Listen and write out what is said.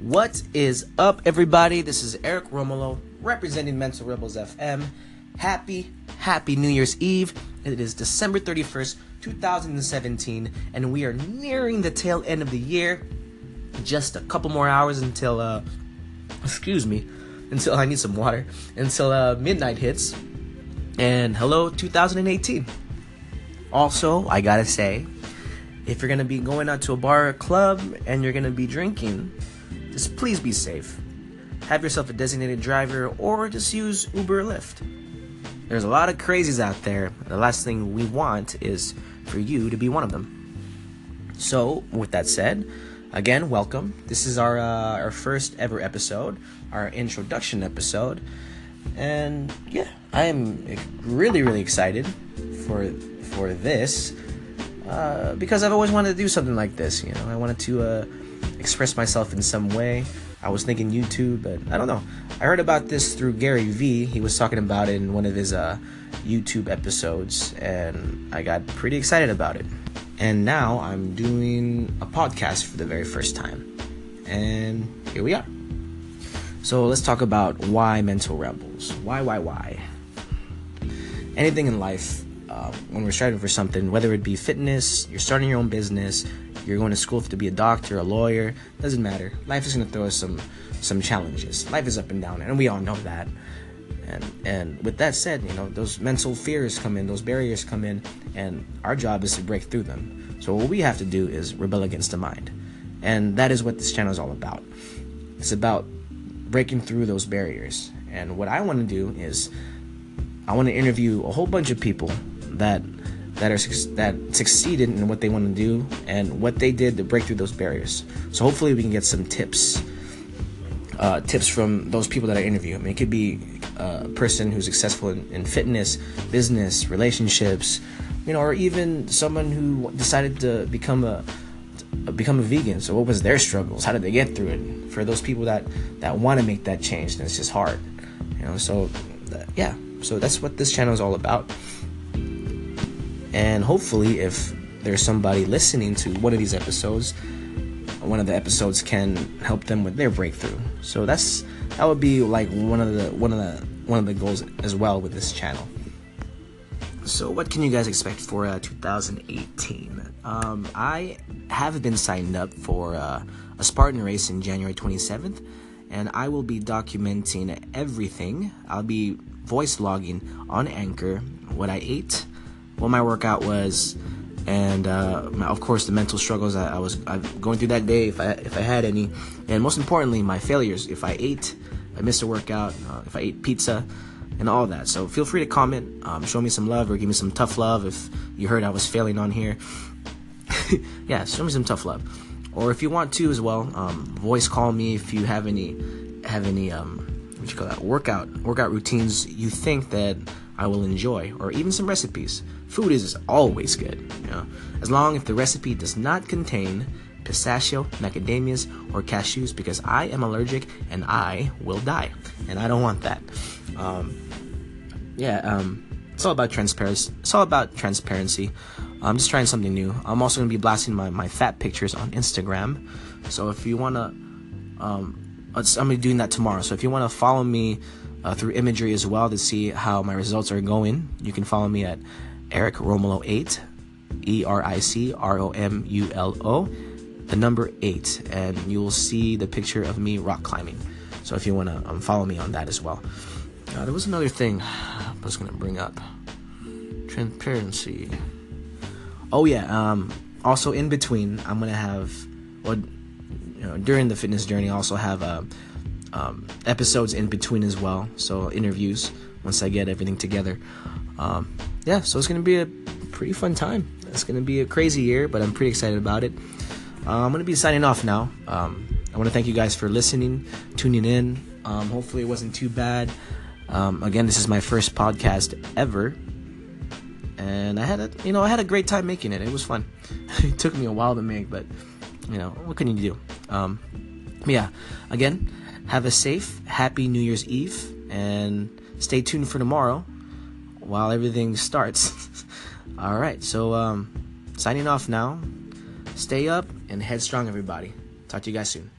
What is up, everybody? This is Eric Romulo representing Mental Rebels FM. Happy, happy New Year's Eve. It is December 31st, 2017, and we are nearing the tail end of the year. Just a couple more hours until, uh, excuse me, until I need some water, until uh, midnight hits. And hello, 2018. Also, I gotta say, if you're gonna be going out to a bar or club and you're gonna be drinking, just please be safe. Have yourself a designated driver or just use Uber or Lyft. There's a lot of crazies out there. The last thing we want is for you to be one of them. So, with that said, again, welcome. This is our uh, our first ever episode, our introduction episode, and yeah, I am really really excited for for this uh, because I've always wanted to do something like this. You know, I wanted to uh, express myself in some way. I was thinking YouTube, but I don't know. I heard about this through Gary Vee. He was talking about it in one of his uh, YouTube episodes, and I got pretty excited about it. And now I'm doing a podcast for the very first time. And here we are. So let's talk about why mental rebels. Why, why, why? Anything in life, uh, when we're striving for something, whether it be fitness, you're starting your own business, you're going to school to be a doctor, a lawyer, doesn't matter. Life is going to throw us some some challenges. Life is up and down, and we all know that. And and with that said, you know those mental fears come in, those barriers come in, and our job is to break through them. So what we have to do is rebel against the mind, and that is what this channel is all about. It's about breaking through those barriers. And what I want to do is, I want to interview a whole bunch of people that that are that succeeded in what they want to do and what they did to break through those barriers. So hopefully we can get some tips, uh, tips from those people that I interview. I mean, it could be a person who's successful in, in fitness, business, relationships, you know, or even someone who decided to become a become a vegan. So what was their struggles? How did they get through it? For those people that that want to make that change, and it's just hard, you know. So uh, yeah, so that's what this channel is all about. And hopefully, if there's somebody listening to one of these episodes, one of the episodes can help them with their breakthrough. So that's that would be like one of the one of the one of the goals as well with this channel. So what can you guys expect for uh, 2018? Um, I have been signed up for uh, a Spartan race in January 27th, and I will be documenting everything. I'll be voice logging on Anchor what I ate what my workout was, and uh, of course the mental struggles I, I was going through that day, if I if I had any, and most importantly my failures. If I ate, I missed a workout, uh, if I ate pizza, and all that. So feel free to comment, um, show me some love, or give me some tough love if you heard I was failing on here. yeah, show me some tough love, or if you want to as well, um, voice call me if you have any have any um, what you call that workout workout routines you think that I will enjoy, or even some recipes. Food is always good, you know, as long as the recipe does not contain pistachio, macadamias, or cashews, because I am allergic and I will die, and I don't want that. Um, yeah, um, it's all about transparency. It's all about transparency. I'm just trying something new. I'm also gonna be blasting my, my fat pictures on Instagram. So if you wanna, um, I'm gonna be doing that tomorrow. So if you wanna follow me uh, through imagery as well to see how my results are going. You can follow me at Eric Romulo 8, E R I C R O M U L O, the number 8, and you will see the picture of me rock climbing. So if you want to um, follow me on that as well. Uh, there was another thing I was going to bring up transparency. Oh, yeah. Um, also, in between, I'm going to have, well, you know, during the fitness journey, I also have a. Um, episodes in between as well. So interviews once I get everything together. Um, yeah, so it's gonna be a pretty fun time. It's gonna be a crazy year, but I'm pretty excited about it. Uh, I'm gonna be signing off now. Um, I want to thank you guys for listening, tuning in. Um, hopefully, it wasn't too bad. Um, again, this is my first podcast ever, and I had a you know I had a great time making it. It was fun. it took me a while to make, but you know what can you do? Um, yeah, again, have a safe, happy New Year's Eve, and stay tuned for tomorrow while everything starts. All right, so um, signing off now. Stay up and headstrong, everybody. Talk to you guys soon.